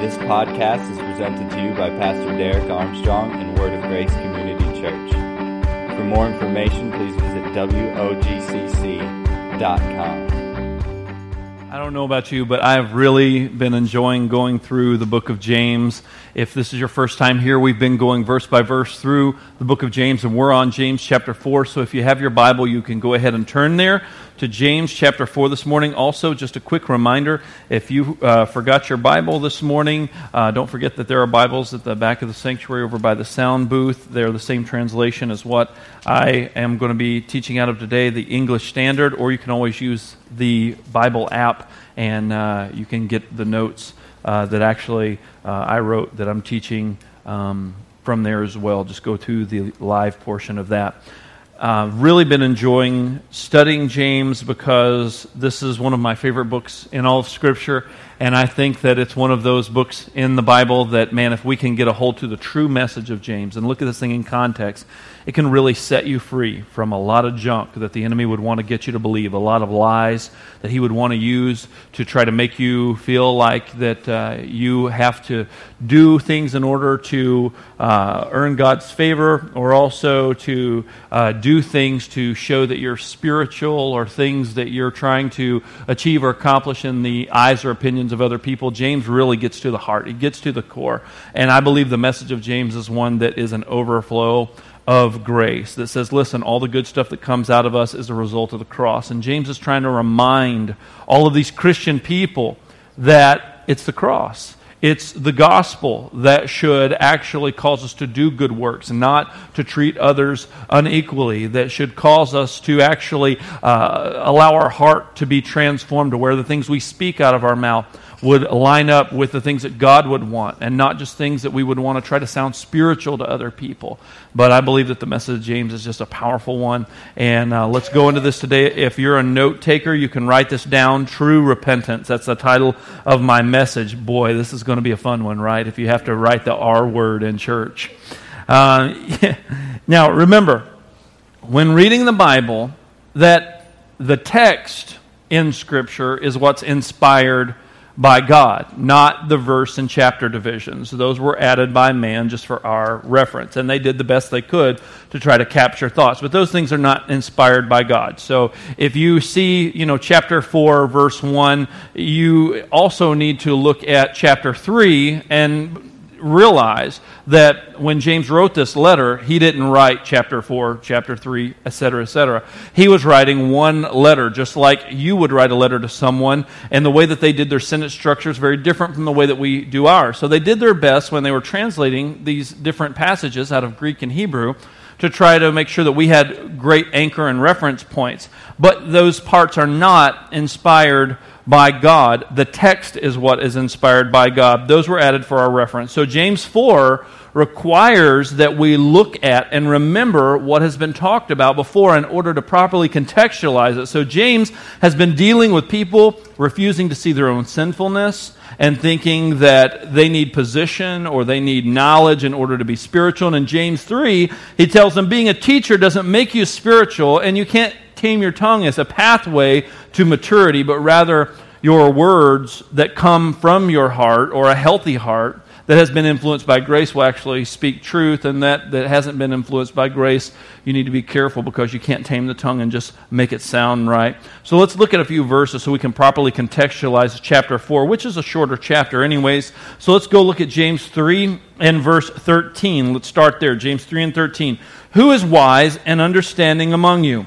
This podcast is presented to you by Pastor Derek Armstrong and Word of Grace Community Church. For more information, please visit WOGCC.com. I don't know about you, but I have really been enjoying going through the book of James. If this is your first time here, we've been going verse by verse through the book of James, and we're on James chapter 4. So if you have your Bible, you can go ahead and turn there to James chapter 4 this morning. Also, just a quick reminder if you uh, forgot your Bible this morning, uh, don't forget that there are Bibles at the back of the sanctuary over by the sound booth. They're the same translation as what I am going to be teaching out of today, the English Standard, or you can always use the Bible app and uh, you can get the notes uh, that actually uh, I wrote that I'm teaching um, from there as well. Just go to the live portion of that. Uh, really been enjoying studying James because this is one of my favorite books in all of Scripture. And I think that it's one of those books in the Bible that, man, if we can get a hold to the true message of James and look at this thing in context, it can really set you free from a lot of junk that the enemy would want to get you to believe, a lot of lies that he would want to use to try to make you feel like that uh, you have to do things in order to uh, earn God's favor, or also to uh, do things to show that you're spiritual, or things that you're trying to achieve or accomplish in the eyes or opinions of other people. James really gets to the heart, it gets to the core. And I believe the message of James is one that is an overflow of grace that says, listen, all the good stuff that comes out of us is a result of the cross. And James is trying to remind all of these Christian people that it's the cross. It's the gospel that should actually cause us to do good works not to treat others unequally, that should cause us to actually uh, allow our heart to be transformed to where the things we speak out of our mouth would line up with the things that God would want and not just things that we would want to try to sound spiritual to other people. But I believe that the message of James is just a powerful one. And uh, let's go into this today. If you're a note taker, you can write this down True Repentance. That's the title of my message. Boy, this is going to be a fun one, right? If you have to write the R word in church. Uh, now, remember, when reading the Bible, that the text in Scripture is what's inspired by God, not the verse and chapter divisions. Those were added by man just for our reference. And they did the best they could to try to capture thoughts. But those things are not inspired by God. So if you see, you know, chapter 4, verse 1, you also need to look at chapter 3 and realize that when James wrote this letter, he didn't write chapter 4, chapter 3, etc., etc. He was writing one letter, just like you would write a letter to someone, and the way that they did their sentence structure is very different from the way that we do ours. So they did their best when they were translating these different passages out of Greek and Hebrew to try to make sure that we had great anchor and reference points. But those parts are not inspired by God. The text is what is inspired by God. Those were added for our reference. So James 4 requires that we look at and remember what has been talked about before in order to properly contextualize it. So James has been dealing with people refusing to see their own sinfulness and thinking that they need position or they need knowledge in order to be spiritual. And in James 3, he tells them being a teacher doesn't make you spiritual and you can't tame your tongue as a pathway to maturity, but rather your words that come from your heart or a healthy heart that has been influenced by grace will actually speak truth, and that that hasn't been influenced by grace, you need to be careful because you can't tame the tongue and just make it sound right. So let's look at a few verses so we can properly contextualize chapter 4, which is a shorter chapter, anyways. So let's go look at James 3 and verse 13. Let's start there. James 3 and 13. Who is wise and understanding among you?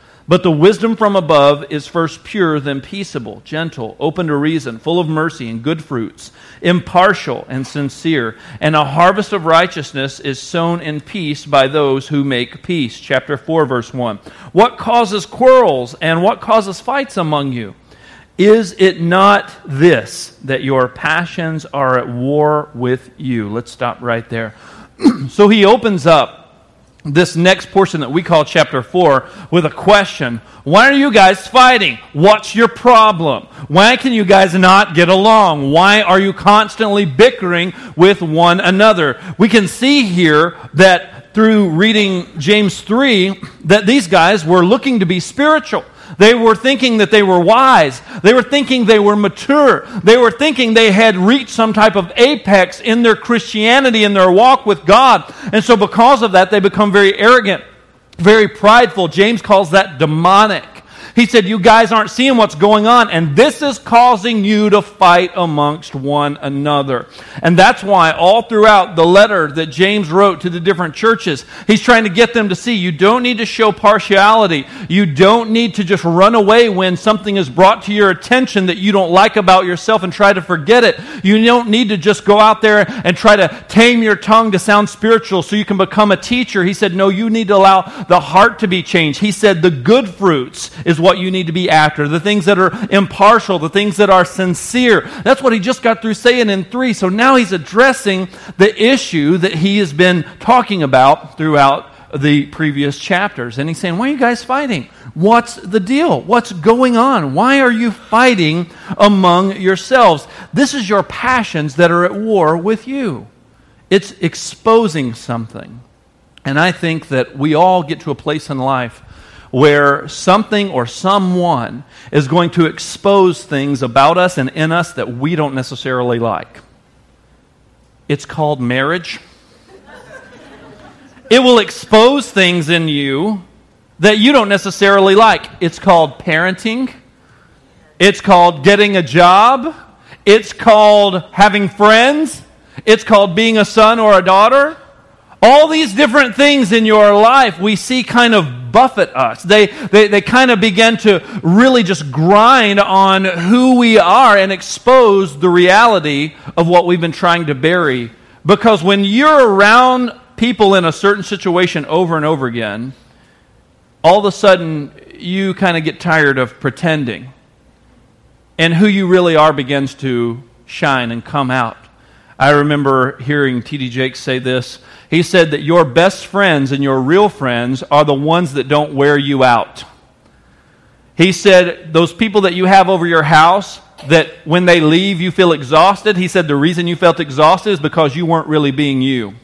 But the wisdom from above is first pure, then peaceable, gentle, open to reason, full of mercy and good fruits, impartial and sincere. And a harvest of righteousness is sown in peace by those who make peace. Chapter 4, verse 1. What causes quarrels and what causes fights among you? Is it not this, that your passions are at war with you? Let's stop right there. so he opens up this next portion that we call chapter 4 with a question. Why are you guys fighting? What's your problem? Why can you guys not get along? Why are you constantly bickering with one another? We can see here that through reading James 3 that these guys were looking to be spiritual. They were thinking that they were wise. They were thinking they were mature. They were thinking they had reached some type of apex in their Christianity, in their walk with God. And so, because of that, they become very arrogant, very prideful. James calls that demonic. He said, You guys aren't seeing what's going on, and this is causing you to fight amongst one another. And that's why, all throughout the letter that James wrote to the different churches, he's trying to get them to see you don't need to show partiality. You don't need to just run away when something is brought to your attention that you don't like about yourself and try to forget it. You don't need to just go out there and try to tame your tongue to sound spiritual so you can become a teacher. He said, No, you need to allow the heart to be changed. He said, The good fruits is what you need to be after, the things that are impartial, the things that are sincere. That's what he just got through saying in 3. So now he's addressing the issue that he has been talking about throughout the previous chapters. And he's saying, Why are you guys fighting? What's the deal? What's going on? Why are you fighting among yourselves? This is your passions that are at war with you. It's exposing something. And I think that we all get to a place in life where something or someone is going to expose things about us and in us that we don't necessarily like. It's called marriage. It will expose things in you that you don't necessarily like. It's called parenting. It's called getting a job. It's called having friends. It's called being a son or a daughter. All these different things in your life we see kind of buffet us. They, they, they kind of begin to really just grind on who we are and expose the reality of what we've been trying to bury. Because when you're around people in a certain situation over and over again, all of a sudden you kind of get tired of pretending. And who you really are begins to shine and come out. I remember hearing T.D. Jakes say this he said that your best friends and your real friends are the ones that don't wear you out. He said those people that you have over your house that when they leave you feel exhausted, he said the reason you felt exhausted is because you weren't really being you.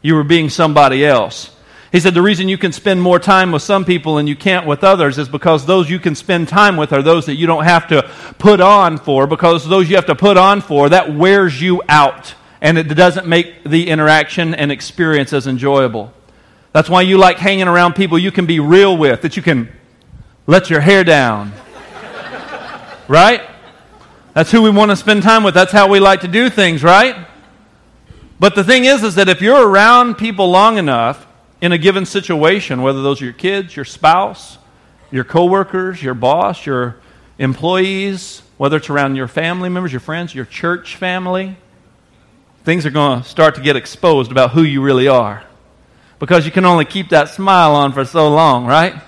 You were being somebody else. He said the reason you can spend more time with some people and you can't with others is because those you can spend time with are those that you don't have to put on for, because those you have to put on for, that wears you out and it doesn't make the interaction and experience as enjoyable. That's why you like hanging around people you can be real with, that you can let your hair down. right? That's who we want to spend time with. That's how we like to do things, right? But the thing is is that if you're around people long enough in a given situation, whether those are your kids, your spouse, your coworkers, your boss, your employees, whether it's around your family members, your friends, your church family, things are going to start to get exposed about who you really are. Because you can only keep that smile on for so long, right?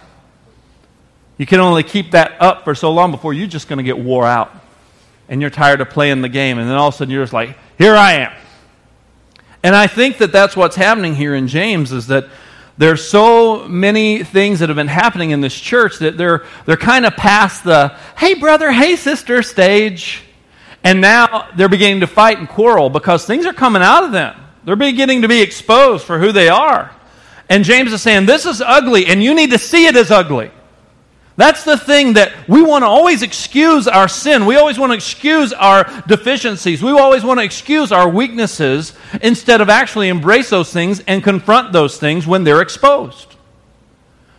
You can only keep that up for so long before you're just going to get wore out. And you're tired of playing the game. And then all of a sudden you're just like, here I am. And I think that that's what's happening here in James is that there's so many things that have been happening in this church that they're, they're kind of past the, hey brother, hey sister stage. And now they're beginning to fight and quarrel because things are coming out of them. They're beginning to be exposed for who they are. And James is saying, This is ugly, and you need to see it as ugly. That's the thing that we want to always excuse our sin. We always want to excuse our deficiencies. We always want to excuse our weaknesses instead of actually embrace those things and confront those things when they're exposed.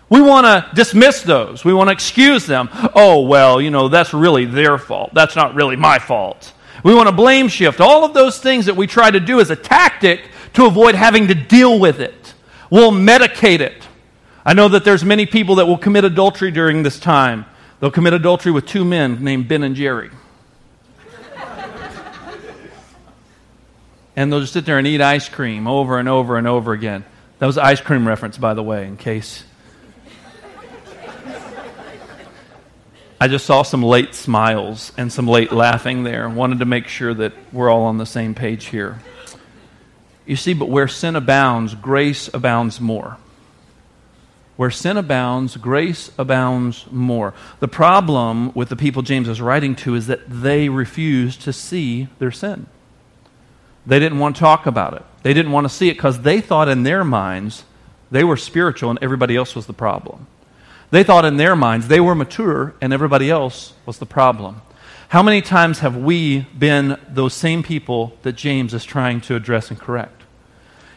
We want to dismiss those. We want to excuse them. Oh, well, you know, that's really their fault. That's not really my fault. We want to blame shift. All of those things that we try to do as a tactic to avoid having to deal with it. We'll medicate it. I know that there's many people that will commit adultery during this time. They'll commit adultery with two men named Ben and Jerry. and they'll just sit there and eat ice cream over and over and over again. That was ice cream reference, by the way, in case I just saw some late smiles and some late laughing there. Wanted to make sure that we're all on the same page here. You see, but where sin abounds, grace abounds more. Where sin abounds, grace abounds more. The problem with the people James is writing to is that they refused to see their sin. They didn't want to talk about it. They didn't want to see it because they thought in their minds they were spiritual and everybody else was the problem. They thought in their minds they were mature and everybody else was the problem. How many times have we been those same people that James is trying to address and correct?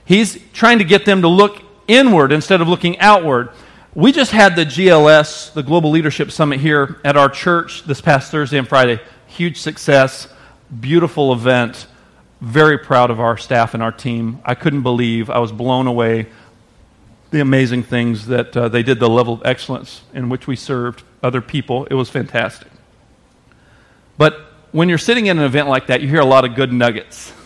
He's trying to get them to look inward instead of looking outward. We just had the GLS, the Global Leadership Summit, here at our church this past Thursday and Friday. Huge success, beautiful event. Very proud of our staff and our team. I couldn't believe, I was blown away the amazing things that uh, they did, the level of excellence in which we served other people. It was fantastic. But when you're sitting in an event like that, you hear a lot of good nuggets.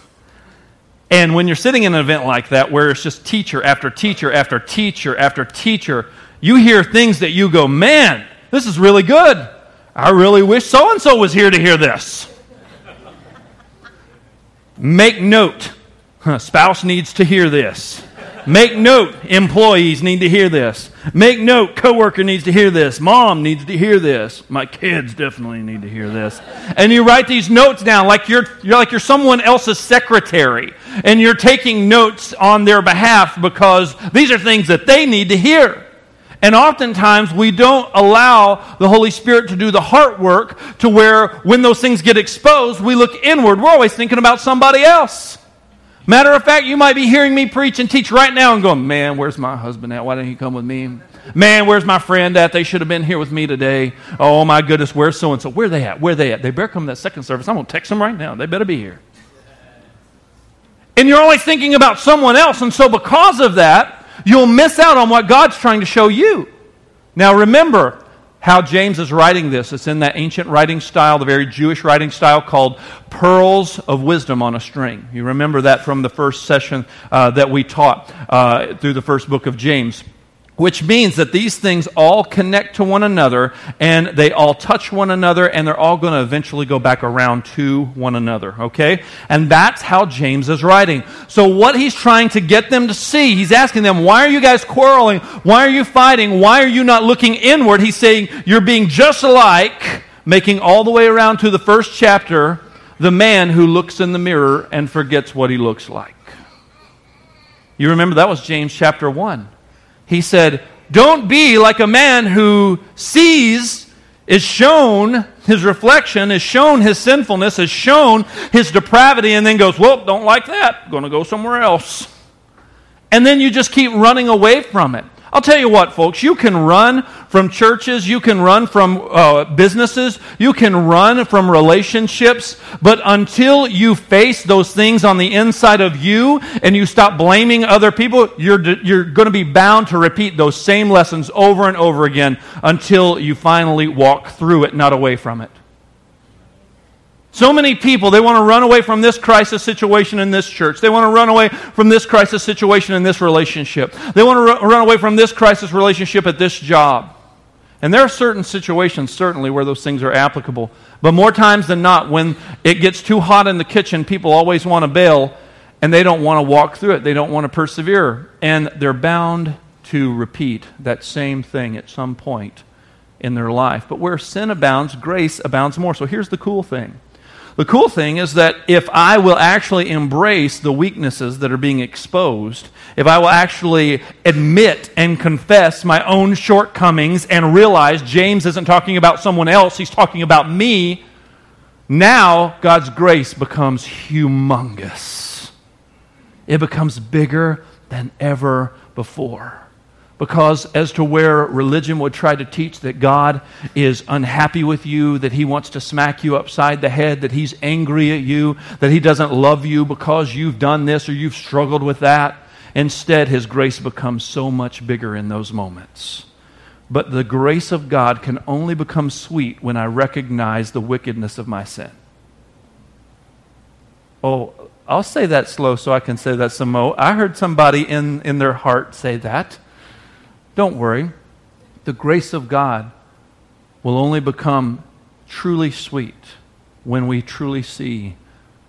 And when you're sitting in an event like that where it's just teacher after teacher after teacher after teacher, you hear things that you go, man, this is really good. I really wish so and so was here to hear this. Make note. Spouse needs to hear this. Make note, employees need to hear this. Make note, coworker needs to hear this. Mom needs to hear this. My kids definitely need to hear this. And you write these notes down like you're, you're like you're someone else's secretary, and you're taking notes on their behalf because these are things that they need to hear. And oftentimes we don't allow the Holy Spirit to do the heart work to where when those things get exposed, we look inward. We're always thinking about somebody else. Matter of fact, you might be hearing me preach and teach right now and going, Man, where's my husband at? Why didn't he come with me? Man, where's my friend at? They should have been here with me today. Oh my goodness, where's so and so? Where are they at? Where are they at? They better come to that second service. I'm going to text them right now. They better be here. And you're always thinking about someone else. And so, because of that, you'll miss out on what God's trying to show you. Now, remember, how James is writing this. It's in that ancient writing style, the very Jewish writing style called pearls of wisdom on a string. You remember that from the first session uh, that we taught uh, through the first book of James which means that these things all connect to one another and they all touch one another and they're all going to eventually go back around to one another, okay? And that's how James is writing. So, what he's trying to get them to see, he's asking them, why are you guys quarreling? Why are you fighting? Why are you not looking inward? He's saying, you're being just like, making all the way around to the first chapter, the man who looks in the mirror and forgets what he looks like. You remember that was James chapter 1. He said, Don't be like a man who sees, is shown his reflection, is shown his sinfulness, is shown his depravity, and then goes, Well, don't like that. Going to go somewhere else. And then you just keep running away from it. I'll tell you what, folks, you can run from churches, you can run from uh, businesses, you can run from relationships, but until you face those things on the inside of you and you stop blaming other people, you're, you're going to be bound to repeat those same lessons over and over again until you finally walk through it, not away from it. So many people, they want to run away from this crisis situation in this church. They want to run away from this crisis situation in this relationship. They want to run away from this crisis relationship at this job. And there are certain situations, certainly, where those things are applicable. But more times than not, when it gets too hot in the kitchen, people always want to bail and they don't want to walk through it. They don't want to persevere. And they're bound to repeat that same thing at some point in their life. But where sin abounds, grace abounds more. So here's the cool thing the cool thing is that if I will actually embrace the weaknesses that are being exposed, if I will actually admit and confess my own shortcomings and realize James isn't talking about someone else, he's talking about me, now God's grace becomes humongous. It becomes bigger than ever before. Because, as to where religion would try to teach that God is unhappy with you, that He wants to smack you upside the head, that He's angry at you, that He doesn't love you because you've done this or you've struggled with that, instead, His grace becomes so much bigger in those moments. But the grace of God can only become sweet when I recognize the wickedness of my sin. Oh, I'll say that slow so I can say that some more. I heard somebody in, in their heart say that. Don't worry. The grace of God will only become truly sweet when we truly see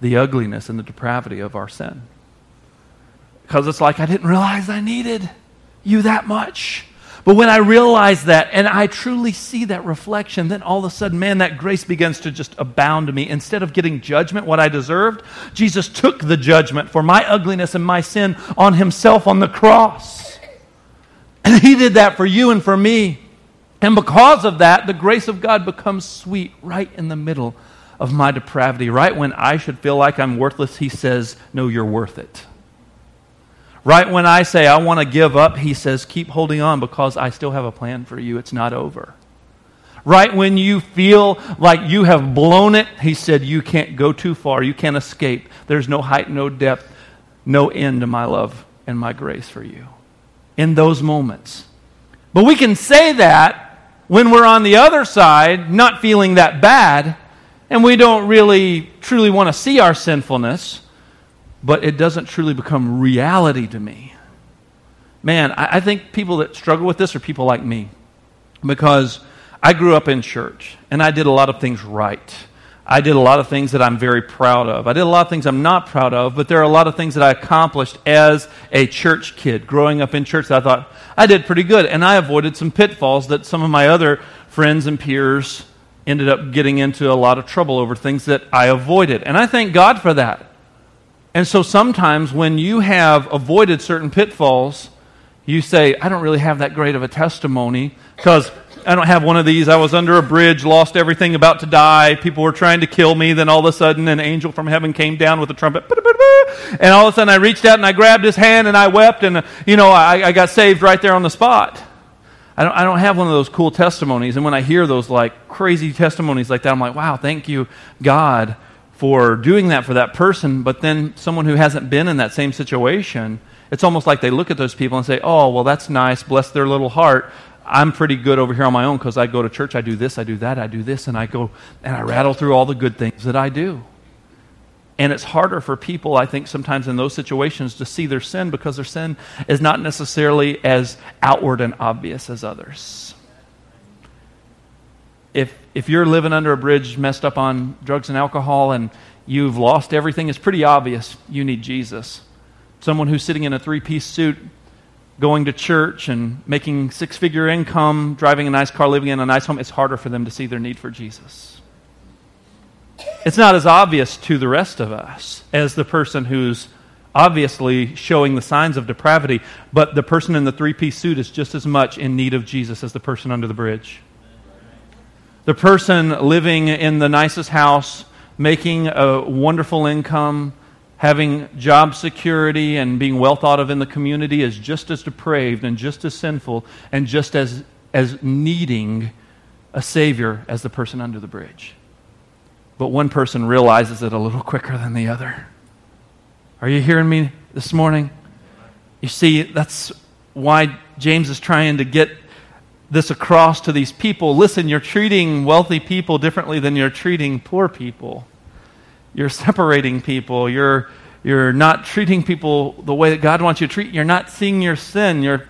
the ugliness and the depravity of our sin. because it's like I didn't realize I needed you that much. But when I realize that and I truly see that reflection, then all of a sudden, man, that grace begins to just abound to me. Instead of getting judgment, what I deserved, Jesus took the judgment for my ugliness and my sin on himself on the cross. And he did that for you and for me. And because of that, the grace of God becomes sweet right in the middle of my depravity. Right when I should feel like I'm worthless, he says, No, you're worth it. Right when I say I want to give up, he says, Keep holding on because I still have a plan for you. It's not over. Right when you feel like you have blown it, he said, You can't go too far. You can't escape. There's no height, no depth, no end to my love and my grace for you. In those moments. But we can say that when we're on the other side, not feeling that bad, and we don't really truly want to see our sinfulness but it doesn't truly become reality to me. Man, I, I think people that struggle with this are people like me because I grew up in church and I did a lot of things right. I did a lot of things that I'm very proud of. I did a lot of things I'm not proud of, but there are a lot of things that I accomplished as a church kid, growing up in church that I thought I did pretty good. And I avoided some pitfalls that some of my other friends and peers ended up getting into a lot of trouble over things that I avoided. And I thank God for that. And so sometimes when you have avoided certain pitfalls, you say, I don't really have that great of a testimony because I don't have one of these. I was under a bridge, lost everything, about to die. People were trying to kill me. Then all of a sudden, an angel from heaven came down with a trumpet. And all of a sudden, I reached out and I grabbed his hand and I wept. And, you know, I, I got saved right there on the spot. I don't, I don't have one of those cool testimonies. And when I hear those like crazy testimonies like that, I'm like, wow, thank you, God, for doing that for that person, but then someone who hasn't been in that same situation, it's almost like they look at those people and say, oh, well, that's nice, bless their little heart. I'm pretty good over here on my own because I go to church, I do this, I do that, I do this, and I go and I rattle through all the good things that I do. And it's harder for people, I think, sometimes in those situations to see their sin because their sin is not necessarily as outward and obvious as others if, if you're living under a bridge messed up on drugs and alcohol and you've lost everything, it's pretty obvious you need Jesus. Someone who's sitting in a three piece suit, going to church and making six figure income, driving a nice car, living in a nice home, it's harder for them to see their need for Jesus. It's not as obvious to the rest of us as the person who's obviously showing the signs of depravity, but the person in the three piece suit is just as much in need of Jesus as the person under the bridge the person living in the nicest house, making a wonderful income, having job security, and being well thought of in the community is just as depraved and just as sinful and just as, as needing a Savior as the person under the bridge. But one person realizes it a little quicker than the other. Are you hearing me this morning? You see, that's why James is trying to get this across to these people listen, you're treating wealthy people differently than you're treating poor people. You're separating people. You're, you're not treating people the way that God wants you to treat. You're not seeing your sin. You're,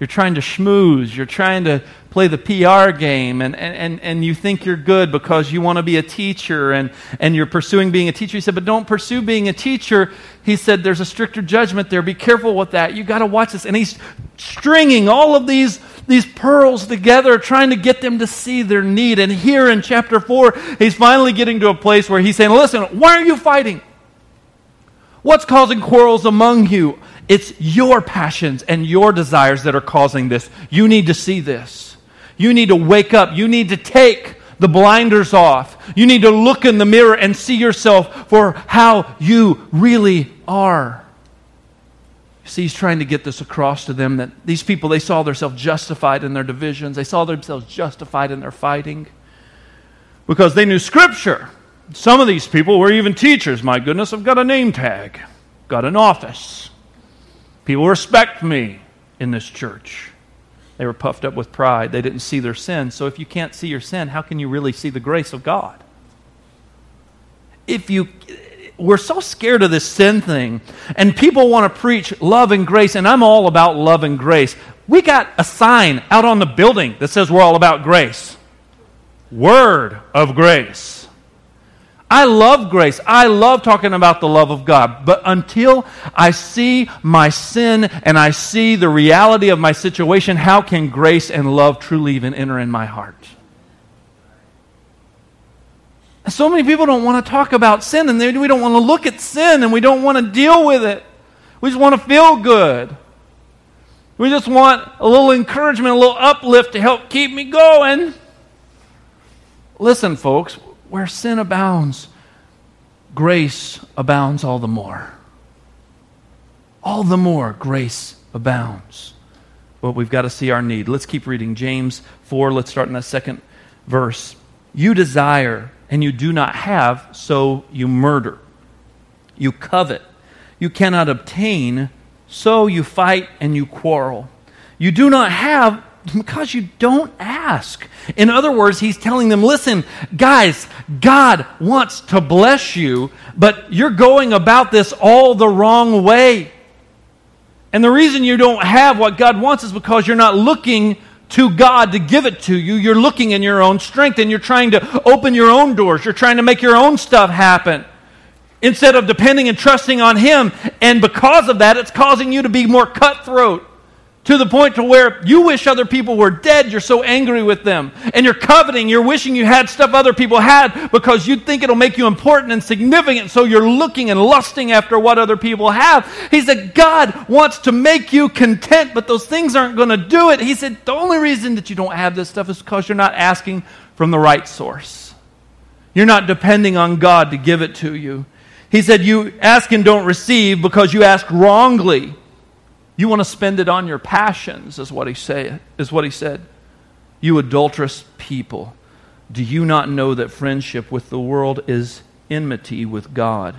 you're trying to schmooze. You're trying to play the PR game. And, and, and you think you're good because you want to be a teacher and, and you're pursuing being a teacher. He said, but don't pursue being a teacher. He said, there's a stricter judgment there. Be careful with that. you got to watch this. And he's stringing all of these these pearls together, trying to get them to see their need. And here in chapter 4, he's finally getting to a place where he's saying, Listen, why are you fighting? What's causing quarrels among you? It's your passions and your desires that are causing this. You need to see this. You need to wake up. You need to take the blinders off. You need to look in the mirror and see yourself for how you really are. See, he's trying to get this across to them that these people, they saw themselves justified in their divisions. They saw themselves justified in their fighting because they knew Scripture. Some of these people were even teachers. My goodness, I've got a name tag, got an office. People respect me in this church. They were puffed up with pride. They didn't see their sin. So if you can't see your sin, how can you really see the grace of God? If you we're so scared of this sin thing, and people want to preach love and grace, and I'm all about love and grace. We got a sign out on the building that says we're all about grace. Word of grace. I love grace. I love talking about the love of God. But until I see my sin and I see the reality of my situation, how can grace and love truly even enter in my heart? So many people don't want to talk about sin and we don't want to look at sin and we don't want to deal with it. We just want to feel good. We just want a little encouragement, a little uplift to help keep me going. Listen, folks, where sin abounds, grace abounds all the more. All the more grace abounds. But we've got to see our need. Let's keep reading. James 4, let's start in that second verse. You desire and you do not have, so you murder. You covet, you cannot obtain, so you fight and you quarrel. You do not have because you don't ask. In other words, he's telling them, listen, guys, God wants to bless you, but you're going about this all the wrong way. And the reason you don't have what God wants is because you're not looking to God to give it to you. You're looking in your own strength and you're trying to open your own doors. You're trying to make your own stuff happen instead of depending and trusting on Him. And because of that, it's causing you to be more cutthroat to the point to where you wish other people were dead. You're so angry with them. And you're coveting. You're wishing you had stuff other people had because you think it'll make you important and significant. So you're looking and lusting after what other people have. He said god wants to make you content but those things aren't going to do it. He said the only reason that you don't have this stuff is because you're not asking from the right source. You're not depending on god to give it to you he said, You ask and don't receive because you ask wrongly. You want to spend it on your passions, is what he, say, is what he said. You adulterous people, do you not know that friendship with the world is enmity with God?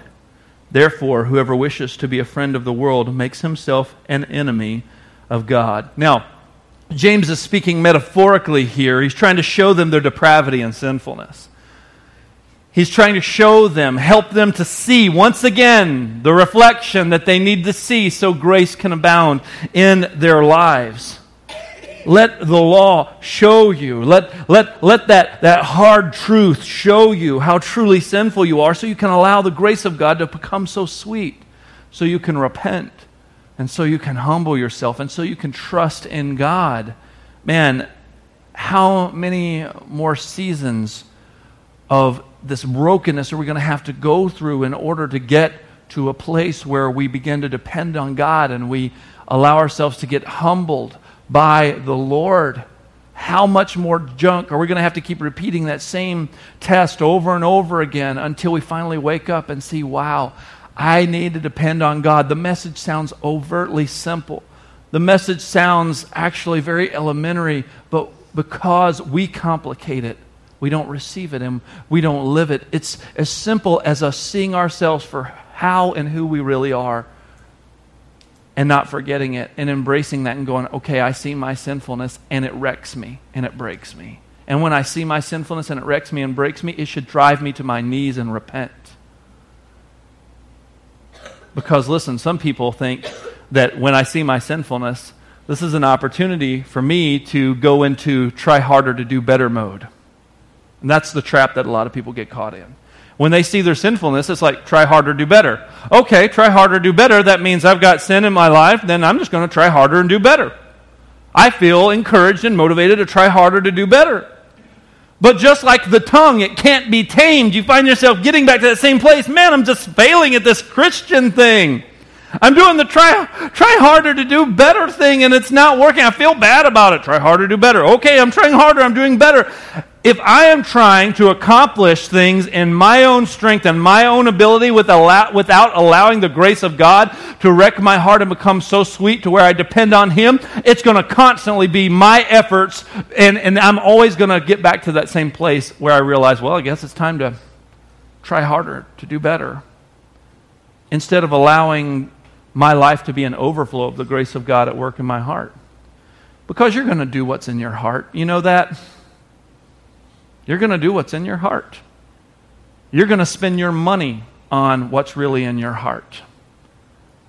Therefore, whoever wishes to be a friend of the world makes himself an enemy of God. Now, James is speaking metaphorically here. He's trying to show them their depravity and sinfulness. He's trying to show them, help them to see once again the reflection that they need to see so grace can abound in their lives. Let the law show you. Let, let, let that, that hard truth show you how truly sinful you are so you can allow the grace of God to become so sweet, so you can repent, and so you can humble yourself, and so you can trust in God. Man, how many more seasons of this brokenness are we going to have to go through in order to get to a place where we begin to depend on God and we allow ourselves to get humbled by the Lord? How much more junk are we going to have to keep repeating that same test over and over again until we finally wake up and see, wow, I need to depend on God? The message sounds overtly simple. The message sounds actually very elementary, but because we complicate it, we don't receive it and we don't live it. It's as simple as us seeing ourselves for how and who we really are and not forgetting it and embracing that and going, okay, I see my sinfulness and it wrecks me and it breaks me. And when I see my sinfulness and it wrecks me and breaks me, it should drive me to my knees and repent. Because listen, some people think that when I see my sinfulness, this is an opportunity for me to go into try harder to do better mode. And that's the trap that a lot of people get caught in. When they see their sinfulness, it's like, try harder, do better. Okay, try harder, do better. That means I've got sin in my life, then I'm just going to try harder and do better. I feel encouraged and motivated to try harder to do better. But just like the tongue, it can't be tamed. You find yourself getting back to that same place. Man, I'm just failing at this Christian thing. I'm doing the try, try harder to do better thing and it's not working. I feel bad about it. Try harder, do better. Okay, I'm trying harder, I'm doing better if I am trying to accomplish things in my own strength and my own ability without allowing the grace of God to wreck my heart and become so sweet to where I depend on Him, it's going to constantly be my efforts, and, and I'm always going to get back to that same place where I realize, well, I guess it's time to try harder, to do better. Instead of allowing my life to be an overflow of the grace of God at work in my heart. Because you're going to do what's in your heart. You know that? You're going to do what's in your heart. You're going to spend your money on what's really in your heart.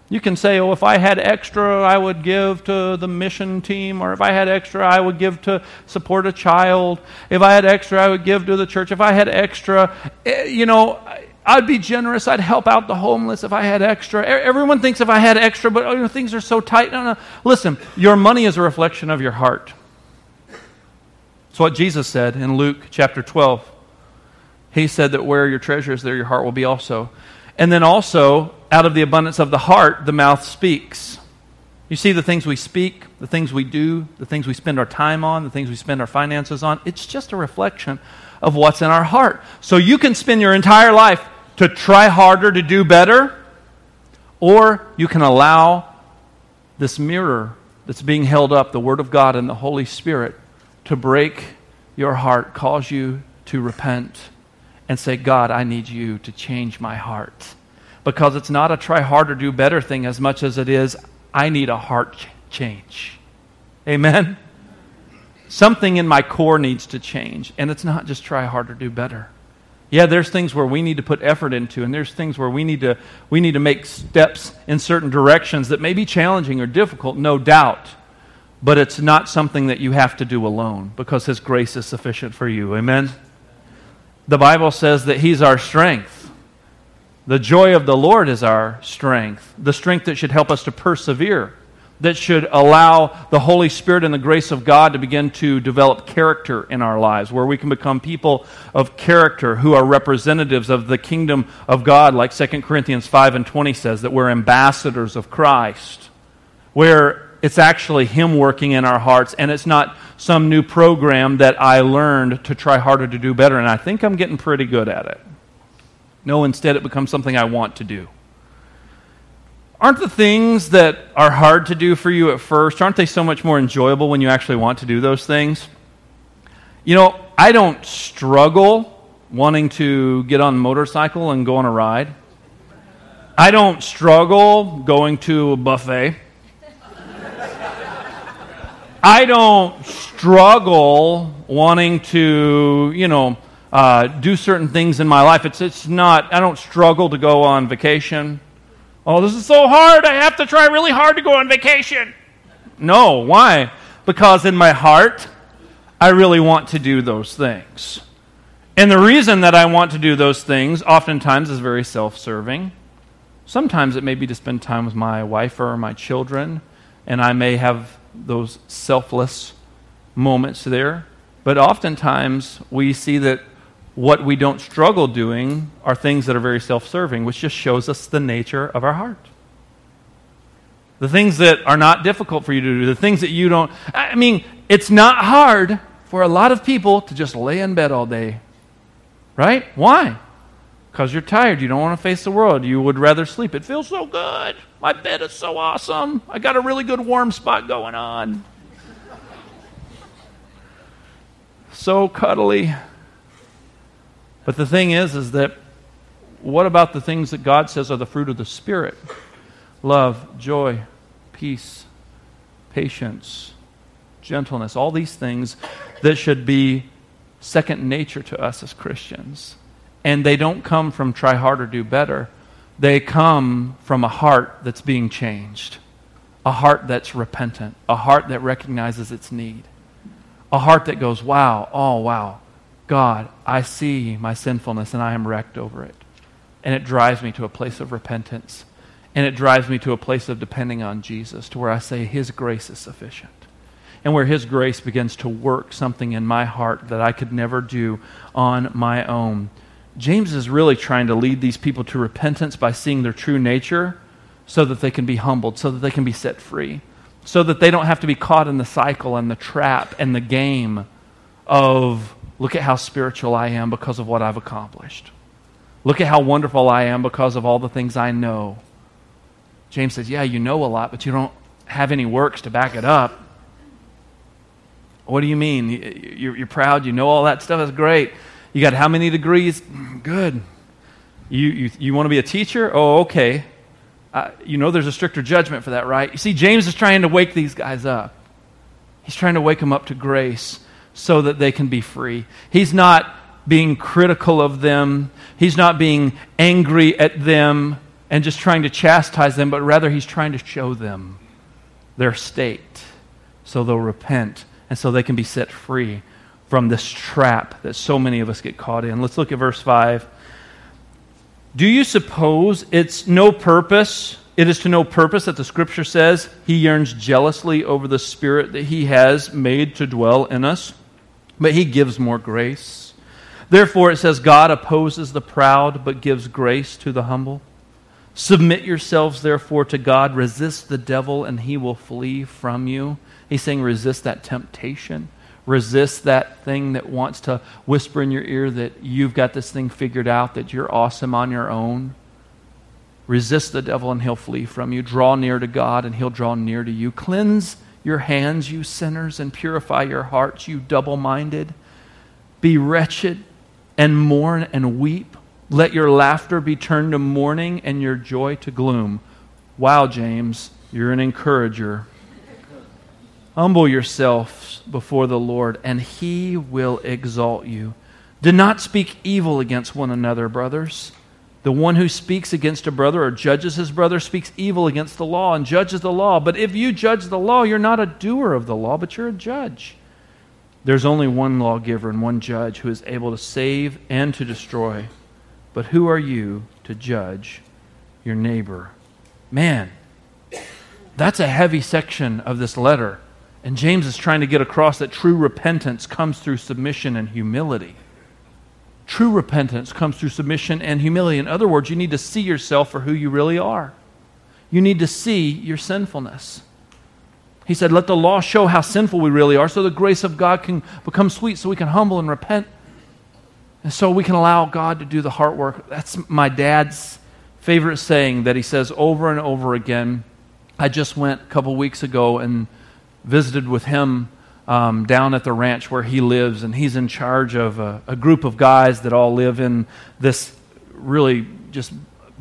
You can say, oh, if I had extra, I would give to the mission team, or if I had extra, I would give to support a child. If I had extra, I would give to the church. If I had extra, eh, you know, I'd be generous. I'd help out the homeless if I had extra. Everyone thinks if I had extra, but you know, things are so tight. No, no. Listen, your money is a reflection of your heart. It's what Jesus said in Luke chapter 12. He said that where your treasure is, there your heart will be also. And then also, out of the abundance of the heart, the mouth speaks. You see, the things we speak, the things we do, the things we spend our time on, the things we spend our finances on, it's just a reflection of what's in our heart. So you can spend your entire life to try harder to do better, or you can allow this mirror that's being held up, the Word of God and the Holy Spirit, to break your heart, cause you to repent and say, God, I need you to change my heart because it's not a try harder, do better thing as much as it is, I need a heart change. Amen? Something in my core needs to change, and it's not just try harder, do better. Yeah, there's things where we need to put effort into, and there's things where we need to, we need to make steps in certain directions that may be challenging or difficult, no doubt. But it's not something that you have to do alone because His grace is sufficient for you. Amen? The Bible says that He's our strength. The joy of the Lord is our strength, the strength that should help us to persevere, that should allow the Holy Spirit and the grace of God to begin to develop character in our lives, where we can become people of character who are representatives of the kingdom of God, like 2 Corinthians 5 and 20 says, that we're ambassadors of Christ, where it's actually Him working in our hearts, and it's not some new program that I learned to try harder to do better, and I think I'm getting pretty good at it. No, instead, it becomes something I want to do. Aren't the things that are hard to do for you at first, aren't they so much more enjoyable when you actually want to do those things? You know, I don't struggle wanting to get on a motorcycle and go on a ride. I don't struggle going to a buffet. I don't struggle wanting to, you know, uh, do certain things in my life. It's, it's not, I don't struggle to go on vacation. Oh, this is so hard. I have to try really hard to go on vacation. No, why? Because in my heart, I really want to do those things. And the reason that I want to do those things oftentimes is very self serving. Sometimes it may be to spend time with my wife or my children, and I may have those selfless moments there. But oftentimes we see that what we don't struggle doing are things that are very self serving, which just shows us the nature of our heart. The things that are not difficult for you to do, the things that you don't. I mean, it's not hard for a lot of people to just lay in bed all day. Right? Why? Because you're tired. You don't want to face the world. You would rather sleep. It feels so good. My bed is so awesome. I got a really good warm spot going on. So cuddly. But the thing is, is that what about the things that God says are the fruit of the Spirit? Love, joy, peace, patience, gentleness, all these things that should be second nature to us as Christians. And they don't come from try harder, do better. They come from a heart that's being changed, a heart that's repentant, a heart that recognizes its need, a heart that goes, wow, oh, wow, God, I see my sinfulness and I am wrecked over it. And it drives me to a place of repentance. And it drives me to a place of depending on Jesus, to where I say, His grace is sufficient. And where His grace begins to work something in my heart that I could never do on my own. James is really trying to lead these people to repentance by seeing their true nature so that they can be humbled, so that they can be set free, so that they don't have to be caught in the cycle and the trap and the game of Look at how spiritual I am because of what I've accomplished. Look at how wonderful I am because of all the things I know. James says, Yeah, you know a lot, but you don't have any works to back it up. What do you mean? You're, proud, you know all that stuff, is great. You got how many degrees? Good. You, you, you want to be a teacher? Oh, okay. Uh, you know there's a stricter judgment for that, right? You see, James is trying to wake these guys up. He's trying to wake them up to grace so that they can be free. He's not being critical of them, he's not being angry at them. and just trying to chastise them, but rather he's trying to show them their state so they'll repent and so they can be set free from this trap that so many of us get caught in. Let's look at verse 5. Do you suppose it's no purpose? It is to no purpose that the scripture says he yearns jealously over the spirit that he has made to dwell in us, but he gives more grace. Therefore, it says, God opposes the proud, but gives grace to the humble. Submit yourselves, therefore, to God. Resist the devil, and he will flee from you. He's saying, resist that temptation. Resist that thing that wants to whisper in your ear that you've got this thing figured out, that you're awesome on your own. Resist the devil, and he'll flee from you. Draw near to God, and he'll draw near to you. Cleanse your hands, you sinners, and purify your hearts, you double minded. Be wretched and mourn and weep. Let your laughter be turned to mourning and your joy to gloom. Wow, James, you're an encourager. Humble yourselves before the Lord, and he will exalt you. Do not speak evil against one another, brothers. The one who speaks against a brother or judges his brother speaks evil against the law and judges the law. But if you judge the law, you're not a doer of the law, but you're a judge. There's only one lawgiver and one judge who is able to save and to destroy. But who are you to judge your neighbor? Man, that's a heavy section of this letter. And James is trying to get across that true repentance comes through submission and humility. True repentance comes through submission and humility. In other words, you need to see yourself for who you really are. You need to see your sinfulness. He said, Let the law show how sinful we really are so the grace of God can become sweet, so we can humble and repent. And so we can allow God to do the heart work. That's my dad's favorite saying that he says over and over again. I just went a couple weeks ago and visited with him um, down at the ranch where he lives, and he's in charge of a, a group of guys that all live in this really just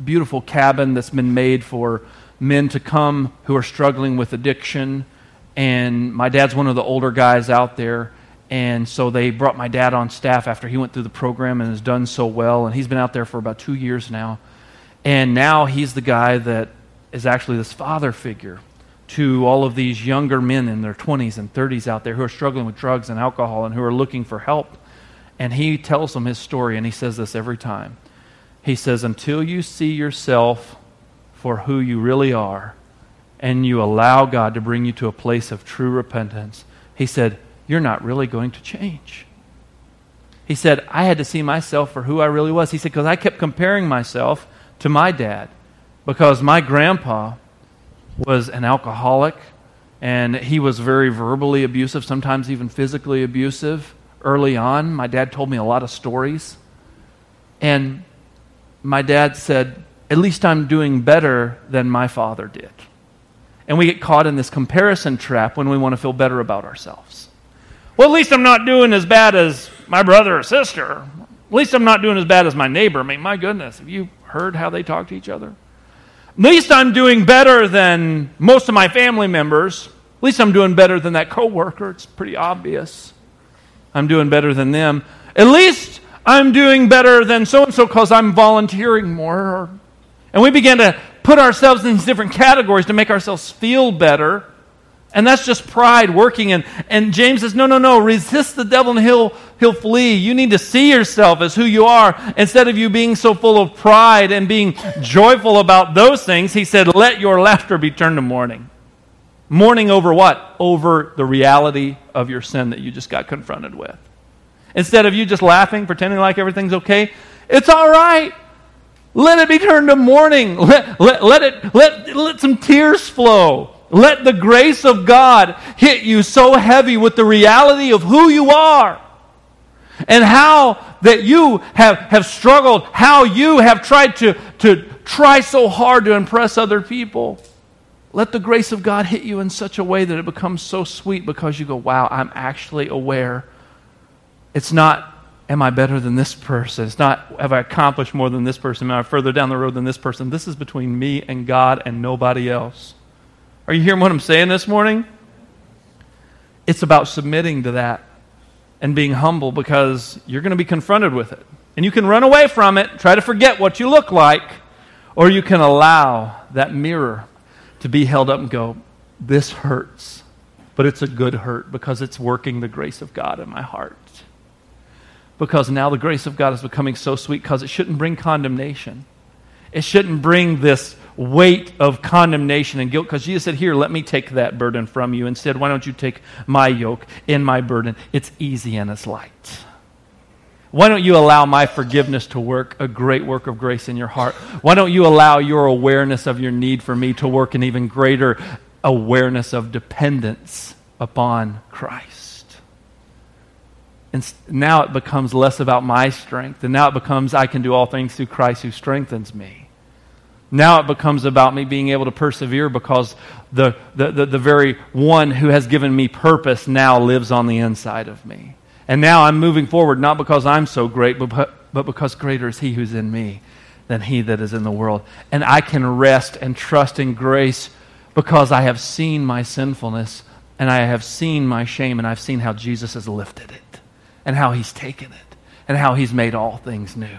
beautiful cabin that's been made for men to come who are struggling with addiction. And my dad's one of the older guys out there. And so they brought my dad on staff after he went through the program and has done so well. And he's been out there for about two years now. And now he's the guy that is actually this father figure to all of these younger men in their 20s and 30s out there who are struggling with drugs and alcohol and who are looking for help. And he tells them his story, and he says this every time. He says, Until you see yourself for who you really are, and you allow God to bring you to a place of true repentance, he said, You're not really going to change. He said, I had to see myself for who I really was. He said, Because I kept comparing myself to my dad, because my grandpa was an alcoholic, and he was very verbally abusive, sometimes even physically abusive early on. My dad told me a lot of stories. And my dad said, At least I'm doing better than my father did. And we get caught in this comparison trap when we want to feel better about ourselves. Well, at least I'm not doing as bad as my brother or sister. At least I'm not doing as bad as my neighbor. I mean, my goodness, have you heard how they talk to each other? At least I'm doing better than most of my family members. At least I'm doing better than that coworker. It's pretty obvious. I'm doing better than them. At least I'm doing better than so and so because I'm volunteering more. And we begin to put ourselves in these different categories to make ourselves feel better. And that's just pride working. And, and James says, no, no, no, resist the devil and he'll, he'll flee. You need to see yourself as who you are. Instead of you being so full of pride and being joyful about those things, he said, let your laughter be turned to mourning. Mourning over what? Over the reality of your sin that you just got confronted with. Instead of you just laughing, pretending like everything's okay, it's all right. Let it be turned to mourning. Let, let, let, it, let, let some tears flow. Let the grace of God hit you so heavy with the reality of who you are and how that you have, have struggled, how you have tried to, to try so hard to impress other people. Let the grace of God hit you in such a way that it becomes so sweet because you go, wow, I'm actually aware. It's not, am I better than this person? It's not, have I accomplished more than this person? Am I further down the road than this person? This is between me and God and nobody else. Are you hearing what I'm saying this morning? It's about submitting to that and being humble because you're going to be confronted with it. And you can run away from it, try to forget what you look like, Or you can allow that mirror to be held up and go, This hurts, but it's a good hurt because it's working the grace of God in my heart. Because now the grace of God is becoming so sweet because it shouldn't bring condemnation. It shouldn't bring this weight of condemnation and guilt because Jesus said, Here, let me take that burden from you. Instead, why don't you take my yoke and my burden? It's easy and it's light. Why don't you allow my forgiveness to work a great work of grace in your heart? Why don't you allow your awareness of your need for me to work an even greater awareness of dependence upon Christ? And now it becomes less about my strength, and now it becomes I can do all things through Christ who strengthens me. Now it becomes about me being able to persevere because the, the, the, the very one who has given me purpose now lives on the inside of me. And now I'm moving forward not because I'm so great, but, but because greater is He who's in me than He that is in the world. And I can rest and trust in grace because I have seen my sinfulness and I have seen my shame and I've seen how Jesus has lifted it and how He's taken it and how He's made all things new.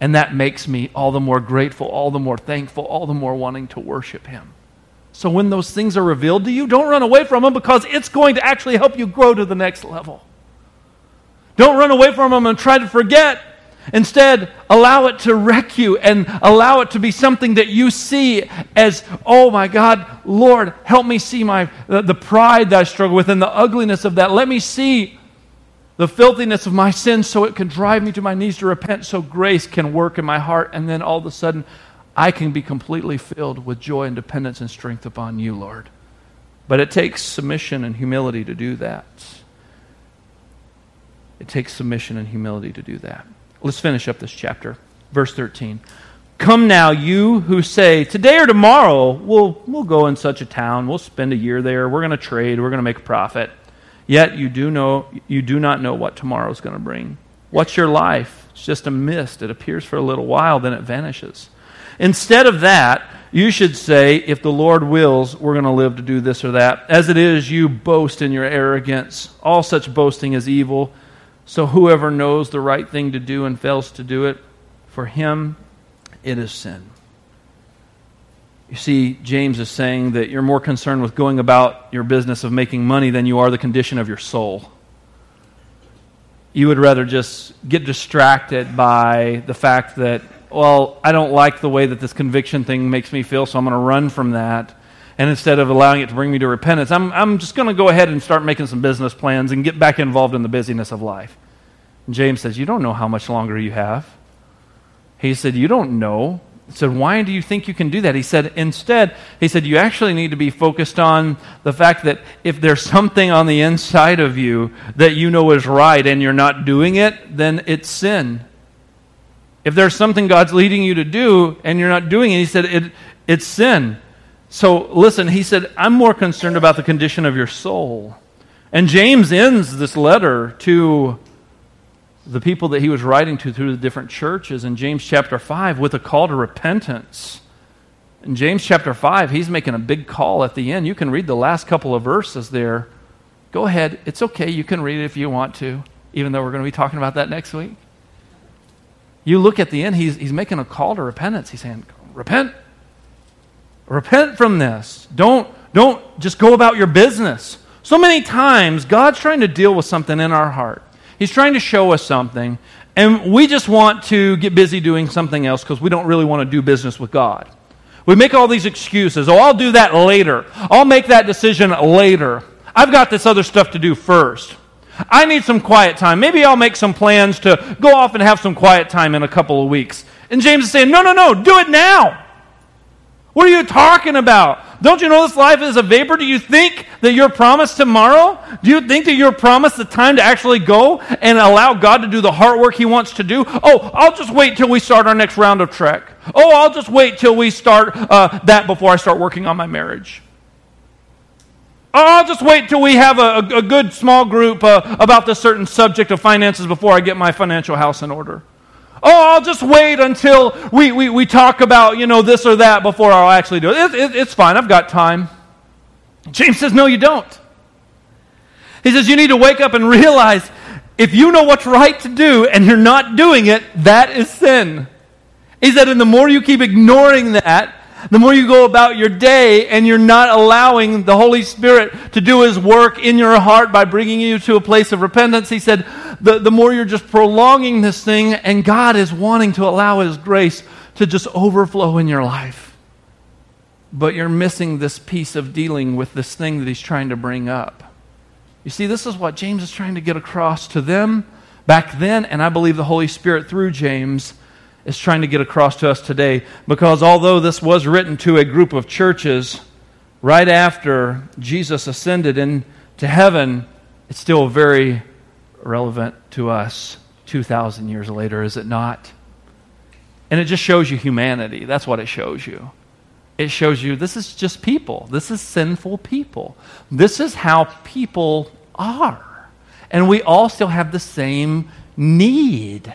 And that makes me all the more grateful, all the more thankful, all the more wanting to worship Him. So when those things are revealed to you, don't run away from them because it's going to actually help you grow to the next level. Don't run away from them and try to forget. Instead, allow it to wreck you and allow it to be something that you see as, oh my God, Lord, help me see my, the, the pride that I struggle with and the ugliness of that. Let me see the filthiness of my sins so it can drive me to my knees to repent so grace can work in my heart. And then all of a sudden, I can be completely filled with joy and dependence and strength upon you, Lord. But it takes submission and humility to do that. It takes submission and humility to do that. Let's finish up this chapter. Verse 13. Come now, you who say, Today or tomorrow, we'll, we'll go in such a town, we'll spend a year there, we're going to trade, we're going to make a profit. Yet you do, know, you do not know what tomorrow is going to bring. What's your life? It's just a mist. It appears for a little while, then it vanishes. Instead of that, you should say, If the Lord wills, we're going to live to do this or that. As it is, you boast in your arrogance. All such boasting is evil. So whoever knows the right thing to do and fails to do it, for him it is sin. You see, James is saying that you're more concerned with going about your business of making money than you are the condition of your soul. You would rather just get distracted by the fact that, well, I don't like the way that this conviction thing makes me feel, so I'm going to run from that and instead of allowing it to bring me to repentance, I'm, I'm just going to go ahead and start making some business plans and get back involved in the busyness of life. And James says, You don't know how much longer you have. He said, You don't know. Said, Why do you think you can do that? He said, Instead, he said, You actually need to be focused on the fact that if there's something on the inside of you that you know is right and you're not doing it, then it's sin. If there's something God's leading you to do and you're not doing it, he said, it, It's sin. So listen, he said, I'm more concerned about the condition of your soul. And James ends this letter to the people that he was writing to through the different churches in James chapter 5 with a call to repentance. In James chapter 5, he's making a big call at the end. You can read the last couple of verses there. Go ahead. It's okay. You can read it if you want to, even though we're going to be talking about that next week. You look at the end, he's, he's making a call to repentance. He's saying, Repent Repent from this. Don't, don't just go about your business. So many times, God's trying to deal with something in our heart. He's trying to show us something, and we just want to get busy doing something else because we don't really want to do business with God. We make all these excuses. Oh, I'll do that later. I'll make that decision later. I've got this other stuff to do first. I need some quiet time. Maybe I'll make some plans to go off and have some quiet time in a couple of weeks. And James is saying, no, no, no, do it now. What are you talking about? Don't you know this life is a vapor? Do you think that you're promised tomorrow? Do you think that you're promised the time to actually go and allow God to do the hard work He wants to do? Oh, I'll just wait till we start our next round of trek. Oh, I'll just wait till we start uh, that before I start working on my marriage. I'll just wait till we have a, a, a good small group uh, about this certain subject of finances before I get my financial house in order. Oh, I'll just wait until we, we, we talk about, you know, this or that before I'll actually do it. It, it. It's fine. I've got time. James says, no, you don't. He says, you need to wake up and realize if you know what's right to do and you're not doing it, that is sin. He said, and the more you keep ignoring that, the more you go about your day and you're not allowing the Holy Spirit to do His work in your heart by bringing you to a place of repentance, He said, the, the more you're just prolonging this thing, and God is wanting to allow His grace to just overflow in your life. But you're missing this piece of dealing with this thing that He's trying to bring up. You see, this is what James is trying to get across to them back then, and I believe the Holy Spirit through James is trying to get across to us today. Because although this was written to a group of churches right after Jesus ascended into heaven, it's still very relevant to us 2,000 years later, is it not? And it just shows you humanity. That's what it shows you. It shows you this is just people. This is sinful people. This is how people are. And we all still have the same need.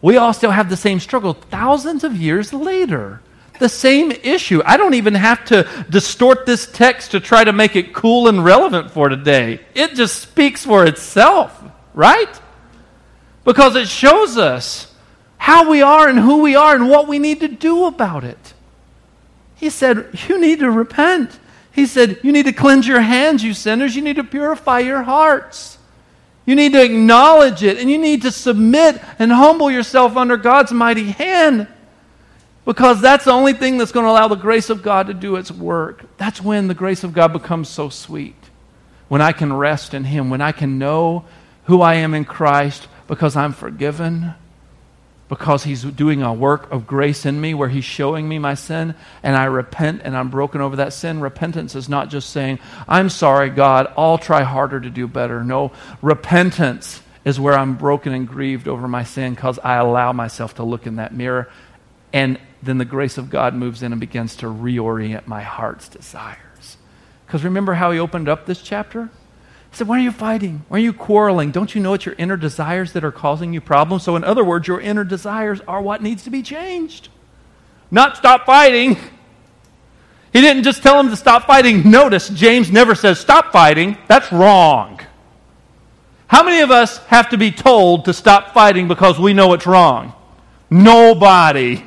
We all still have the same struggle thousands of years later. The same issue. I don't even have to distort this text to try to make it cool and relevant for today. It just speaks for itself, right? Because it shows us how we are and who we are and what we need to do about it. He said, You need to repent. He said, You need to cleanse your hands, you sinners. You need to purify your hearts. You need to acknowledge it and you need to submit and humble yourself under God's mighty hand because that's the only thing that's going to allow the grace of God to do its work. That's when the grace of God becomes so sweet. When I can rest in Him, when I can know who I am in Christ because I'm forgiven because he's doing a work of grace in me where he's showing me my sin and I repent and I'm broken over that sin. Repentance is not just saying, I'm sorry, God, I'll try harder to do better. No, repentance is where I'm broken and grieved over my sin because I allow myself to look in that mirror. And then the grace of God moves in and begins to reorient my heart's desires. Because remember how he opened up this chapter? He said, Why are you fighting? Why are you quarreling? Don't you know it's your inner desires that are causing you problems? So, in other words, your inner desires are what needs to be changed. Not stop fighting. He didn't just tell him to stop fighting. Notice, James never says stop fighting. That's wrong. How many of us have to be told to stop fighting because we know it's wrong? Nobody.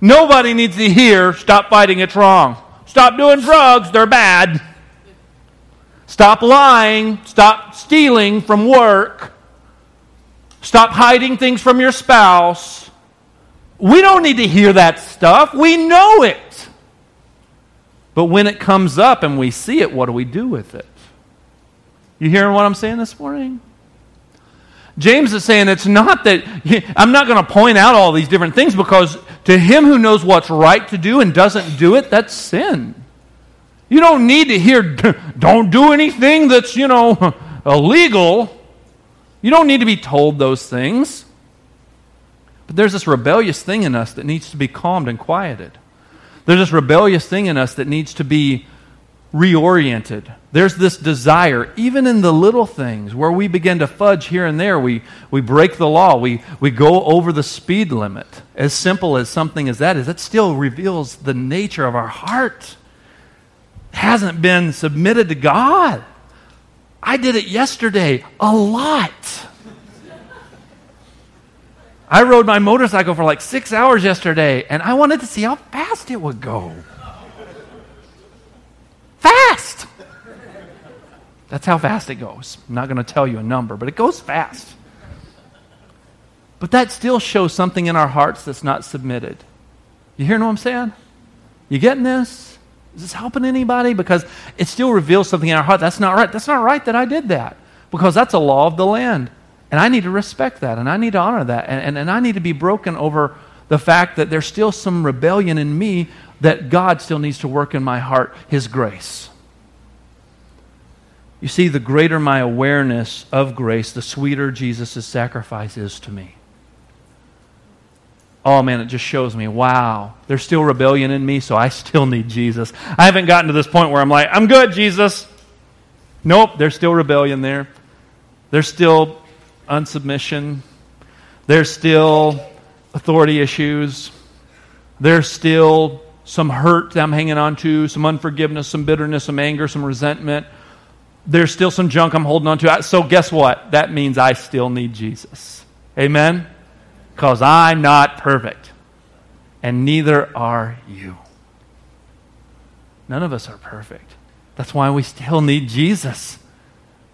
Nobody needs to hear stop fighting, it's wrong. Stop doing drugs, they're bad. Stop lying. Stop stealing from work. Stop hiding things from your spouse. We don't need to hear that stuff. We know it. But when it comes up and we see it, what do we do with it? You hearing what I'm saying this morning? James is saying it's not that I'm not going to point out all these different things because to him who knows what's right to do and doesn't do it, that's sin. You don't need to hear, don't do anything that's, you know, illegal. You don't need to be told those things. But there's this rebellious thing in us that needs to be calmed and quieted. There's this rebellious thing in us that needs to be reoriented. There's this desire, even in the little things, where we begin to fudge here and there. We, we break the law. We, we go over the speed limit. As simple as something as that is, that still reveals the nature of our heart hasn't been submitted to God. I did it yesterday a lot. I rode my motorcycle for like six hours yesterday, and I wanted to see how fast it would go. Fast! That's how fast it goes. I'm not going to tell you a number, but it goes fast. But that still shows something in our hearts that's not submitted. You hearing what I'm saying? You getting this? Is this helping anybody? Because it still reveals something in our heart. That's not right. That's not right that I did that. Because that's a law of the land. And I need to respect that. And I need to honor that. And, and, and I need to be broken over the fact that there's still some rebellion in me that God still needs to work in my heart, His grace. You see, the greater my awareness of grace, the sweeter Jesus' sacrifice is to me oh man, it just shows me, wow, there's still rebellion in me, so I still need Jesus. I haven't gotten to this point where I'm like, I'm good, Jesus. Nope, there's still rebellion there. There's still unsubmission. There's still authority issues. There's still some hurt that I'm hanging on to, some unforgiveness, some bitterness, some anger, some resentment. There's still some junk I'm holding on to. So, guess what? That means I still need Jesus. Amen? Because I'm not perfect. and neither are you. None of us are perfect. That's why we still need Jesus.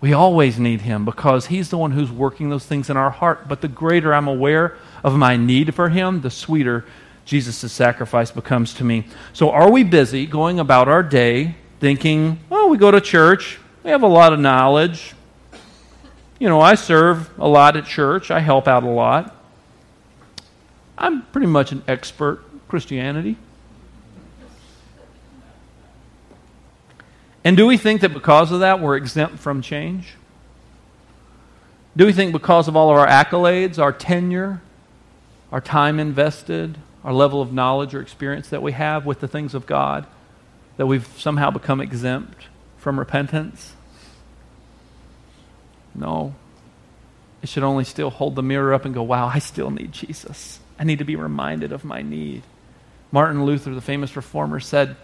We always need him because he's the one who's working those things in our heart. But the greater I'm aware of my need for him, the sweeter Jesus' sacrifice becomes to me. So, are we busy going about our day thinking, oh, we go to church, we have a lot of knowledge. You know, I serve a lot at church, I help out a lot. I'm pretty much an expert Christianity. And do we think that because of that we're exempt from change? Do we think because of all of our accolades, our tenure, our time invested, our level of knowledge or experience that we have with the things of God, that we've somehow become exempt from repentance? No. It should only still hold the mirror up and go, wow, I still need Jesus. I need to be reminded of my need. Martin Luther, the famous reformer, said,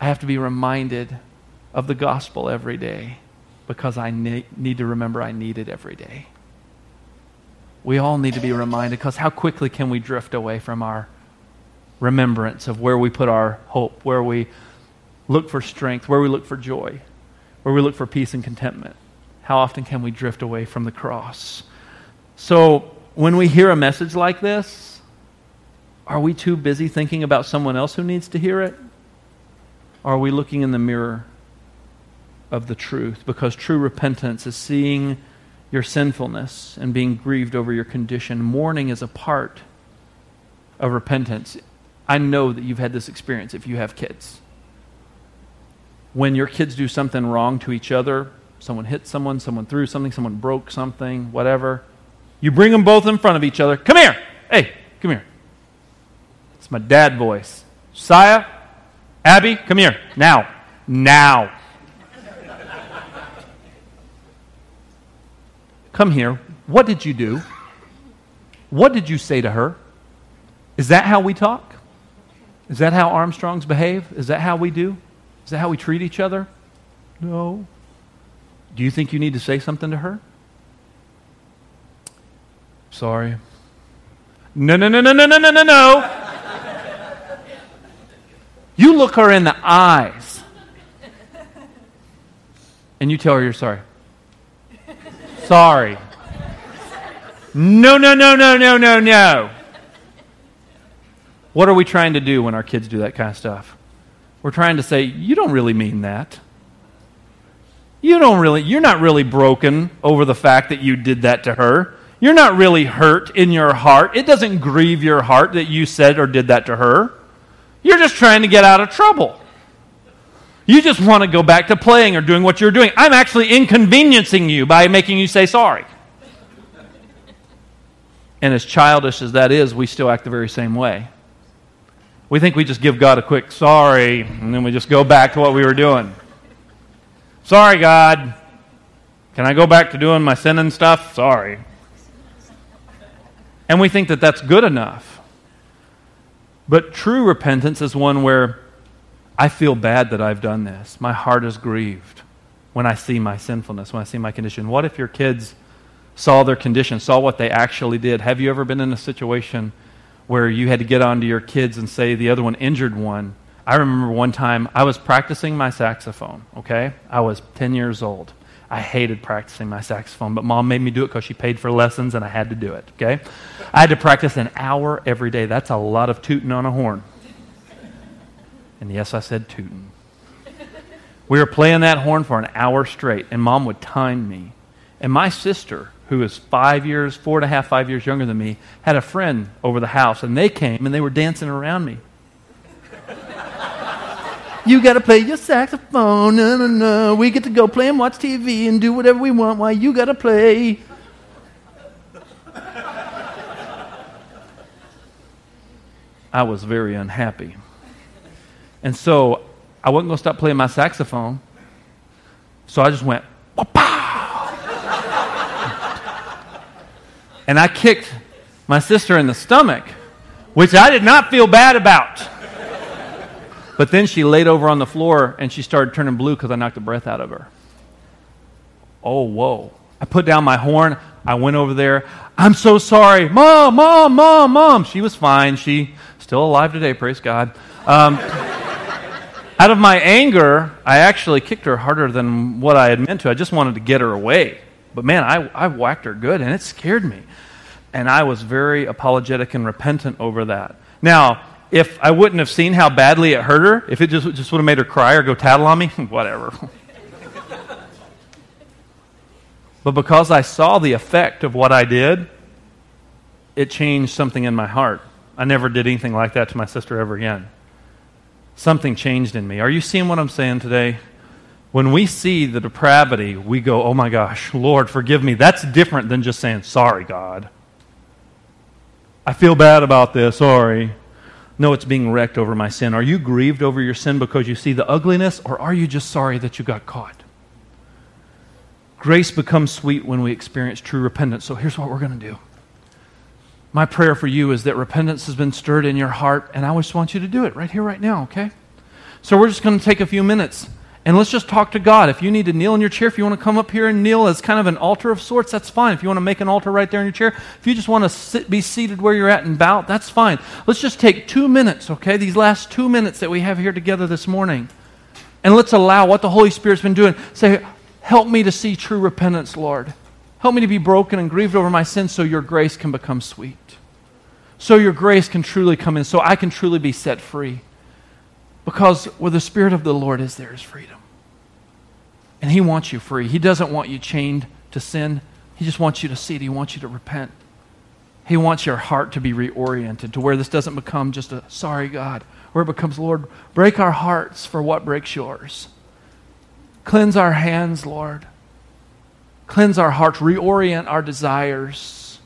I have to be reminded of the gospel every day because I ne- need to remember I need it every day. We all need to be reminded because how quickly can we drift away from our remembrance of where we put our hope, where we look for strength, where we look for joy, where we look for peace and contentment? How often can we drift away from the cross? So, when we hear a message like this, are we too busy thinking about someone else who needs to hear it? Are we looking in the mirror of the truth because true repentance is seeing your sinfulness and being grieved over your condition. Mourning is a part of repentance. I know that you've had this experience if you have kids. When your kids do something wrong to each other, someone hit someone, someone threw something, someone broke something, whatever, you bring them both in front of each other. Come here. Hey, come here. It's my dad voice. Saya, Abby, come here. Now. Now. Come here. What did you do? What did you say to her? Is that how we talk? Is that how Armstrongs behave? Is that how we do? Is that how we treat each other? No. Do you think you need to say something to her? Sorry. No, no, no, no, no, no, no, no, no. You look her in the eyes and you tell her you're sorry. Sorry. No, no, no, no, no, no, no. What are we trying to do when our kids do that kind of stuff? We're trying to say, you don't really mean that. You don't really, you're not really broken over the fact that you did that to her. You're not really hurt in your heart. It doesn't grieve your heart that you said or did that to her. You're just trying to get out of trouble. You just want to go back to playing or doing what you're doing. I'm actually inconveniencing you by making you say sorry. And as childish as that is, we still act the very same way. We think we just give God a quick sorry, and then we just go back to what we were doing. Sorry, God. Can I go back to doing my sinning stuff? Sorry. And we think that that's good enough. But true repentance is one where I feel bad that I've done this. My heart is grieved when I see my sinfulness, when I see my condition. What if your kids saw their condition, saw what they actually did? Have you ever been in a situation where you had to get on to your kids and say the other one injured one? I remember one time I was practicing my saxophone, okay? I was 10 years old. I hated practicing my saxophone, but mom made me do it because she paid for lessons and I had to do it, okay? I had to practice an hour every day. That's a lot of tooting on a horn. And yes, I said tooting. We were playing that horn for an hour straight, and mom would time me. And my sister, who is five years, four and a half, five years younger than me, had a friend over the house, and they came and they were dancing around me. You got to play your saxophone. No, no, no. We get to go play and watch TV and do whatever we want while you got to play. I was very unhappy. And so I wasn't going to stop playing my saxophone. So I just went, and I kicked my sister in the stomach, which I did not feel bad about. But then she laid over on the floor and she started turning blue because I knocked the breath out of her. Oh, whoa. I put down my horn. I went over there. I'm so sorry. Mom, mom, mom, mom. She was fine. She still alive today, praise God. Um, out of my anger, I actually kicked her harder than what I had meant to. I just wanted to get her away. But man, I, I whacked her good, and it scared me. And I was very apologetic and repentant over that. Now, if I wouldn't have seen how badly it hurt her, if it just, just would have made her cry or go tattle on me, whatever. but because I saw the effect of what I did, it changed something in my heart. I never did anything like that to my sister ever again. Something changed in me. Are you seeing what I'm saying today? When we see the depravity, we go, oh my gosh, Lord, forgive me. That's different than just saying, sorry, God. I feel bad about this, sorry. No, it's being wrecked over my sin. Are you grieved over your sin because you see the ugliness, or are you just sorry that you got caught? Grace becomes sweet when we experience true repentance. So here's what we're going to do. My prayer for you is that repentance has been stirred in your heart, and I just want you to do it right here, right now, okay? So we're just going to take a few minutes and let's just talk to God. If you need to kneel in your chair, if you want to come up here and kneel as kind of an altar of sorts, that's fine. If you want to make an altar right there in your chair, if you just want to sit, be seated where you're at and bow, that's fine. Let's just take two minutes, okay? These last two minutes that we have here together this morning. And let's allow what the Holy Spirit's been doing. Say, help me to see true repentance, Lord. Help me to be broken and grieved over my sins so your grace can become sweet. So your grace can truly come in, so I can truly be set free. Because where the Spirit of the Lord is, there is freedom. And He wants you free. He doesn't want you chained to sin. He just wants you to see it. He wants you to repent. He wants your heart to be reoriented to where this doesn't become just a sorry God, where it becomes, Lord, break our hearts for what breaks yours. Cleanse our hands, Lord. Cleanse our hearts, reorient our desires.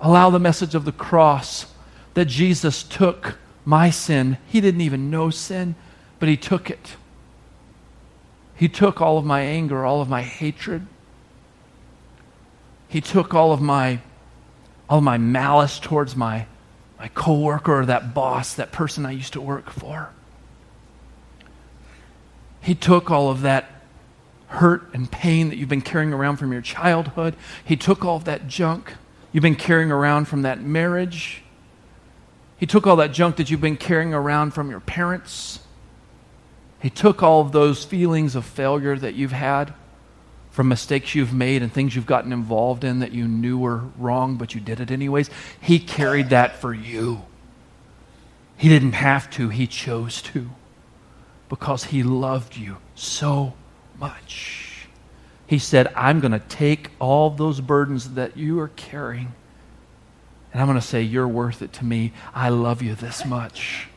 Allow the message of the cross that Jesus took my sin. He didn't even know sin, but He took it. He took all of my anger, all of my hatred. He took all of my all of my malice towards my my coworker or that boss, that person I used to work for. He took all of that hurt and pain that you've been carrying around from your childhood. He took all of that junk you've been carrying around from that marriage. He took all that junk that you've been carrying around from your parents. He took all of those feelings of failure that you've had from mistakes you've made and things you've gotten involved in that you knew were wrong, but you did it anyways. He carried that for you. He didn't have to, He chose to because He loved you so much. He said, I'm going to take all those burdens that you are carrying, and I'm going to say, You're worth it to me. I love you this much.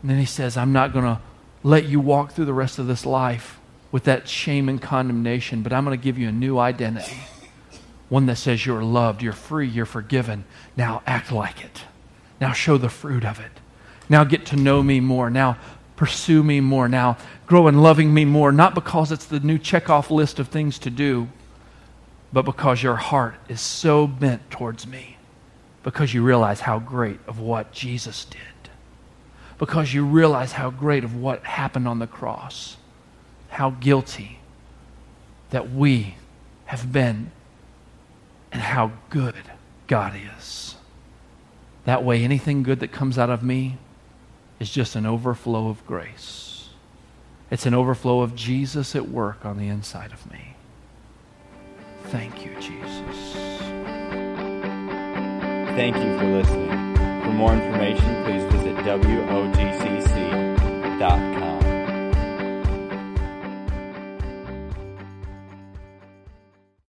And then he says, I'm not going to let you walk through the rest of this life with that shame and condemnation, but I'm going to give you a new identity. One that says you're loved, you're free, you're forgiven. Now act like it. Now show the fruit of it. Now get to know me more. Now pursue me more. Now grow in loving me more, not because it's the new checkoff list of things to do, but because your heart is so bent towards me, because you realize how great of what Jesus did because you realize how great of what happened on the cross, how guilty that we have been, and how good God is. That way, anything good that comes out of me is just an overflow of grace. It's an overflow of Jesus at work on the inside of me. Thank you, Jesus. Thank you for listening. For more information, please visit WOGCC.com.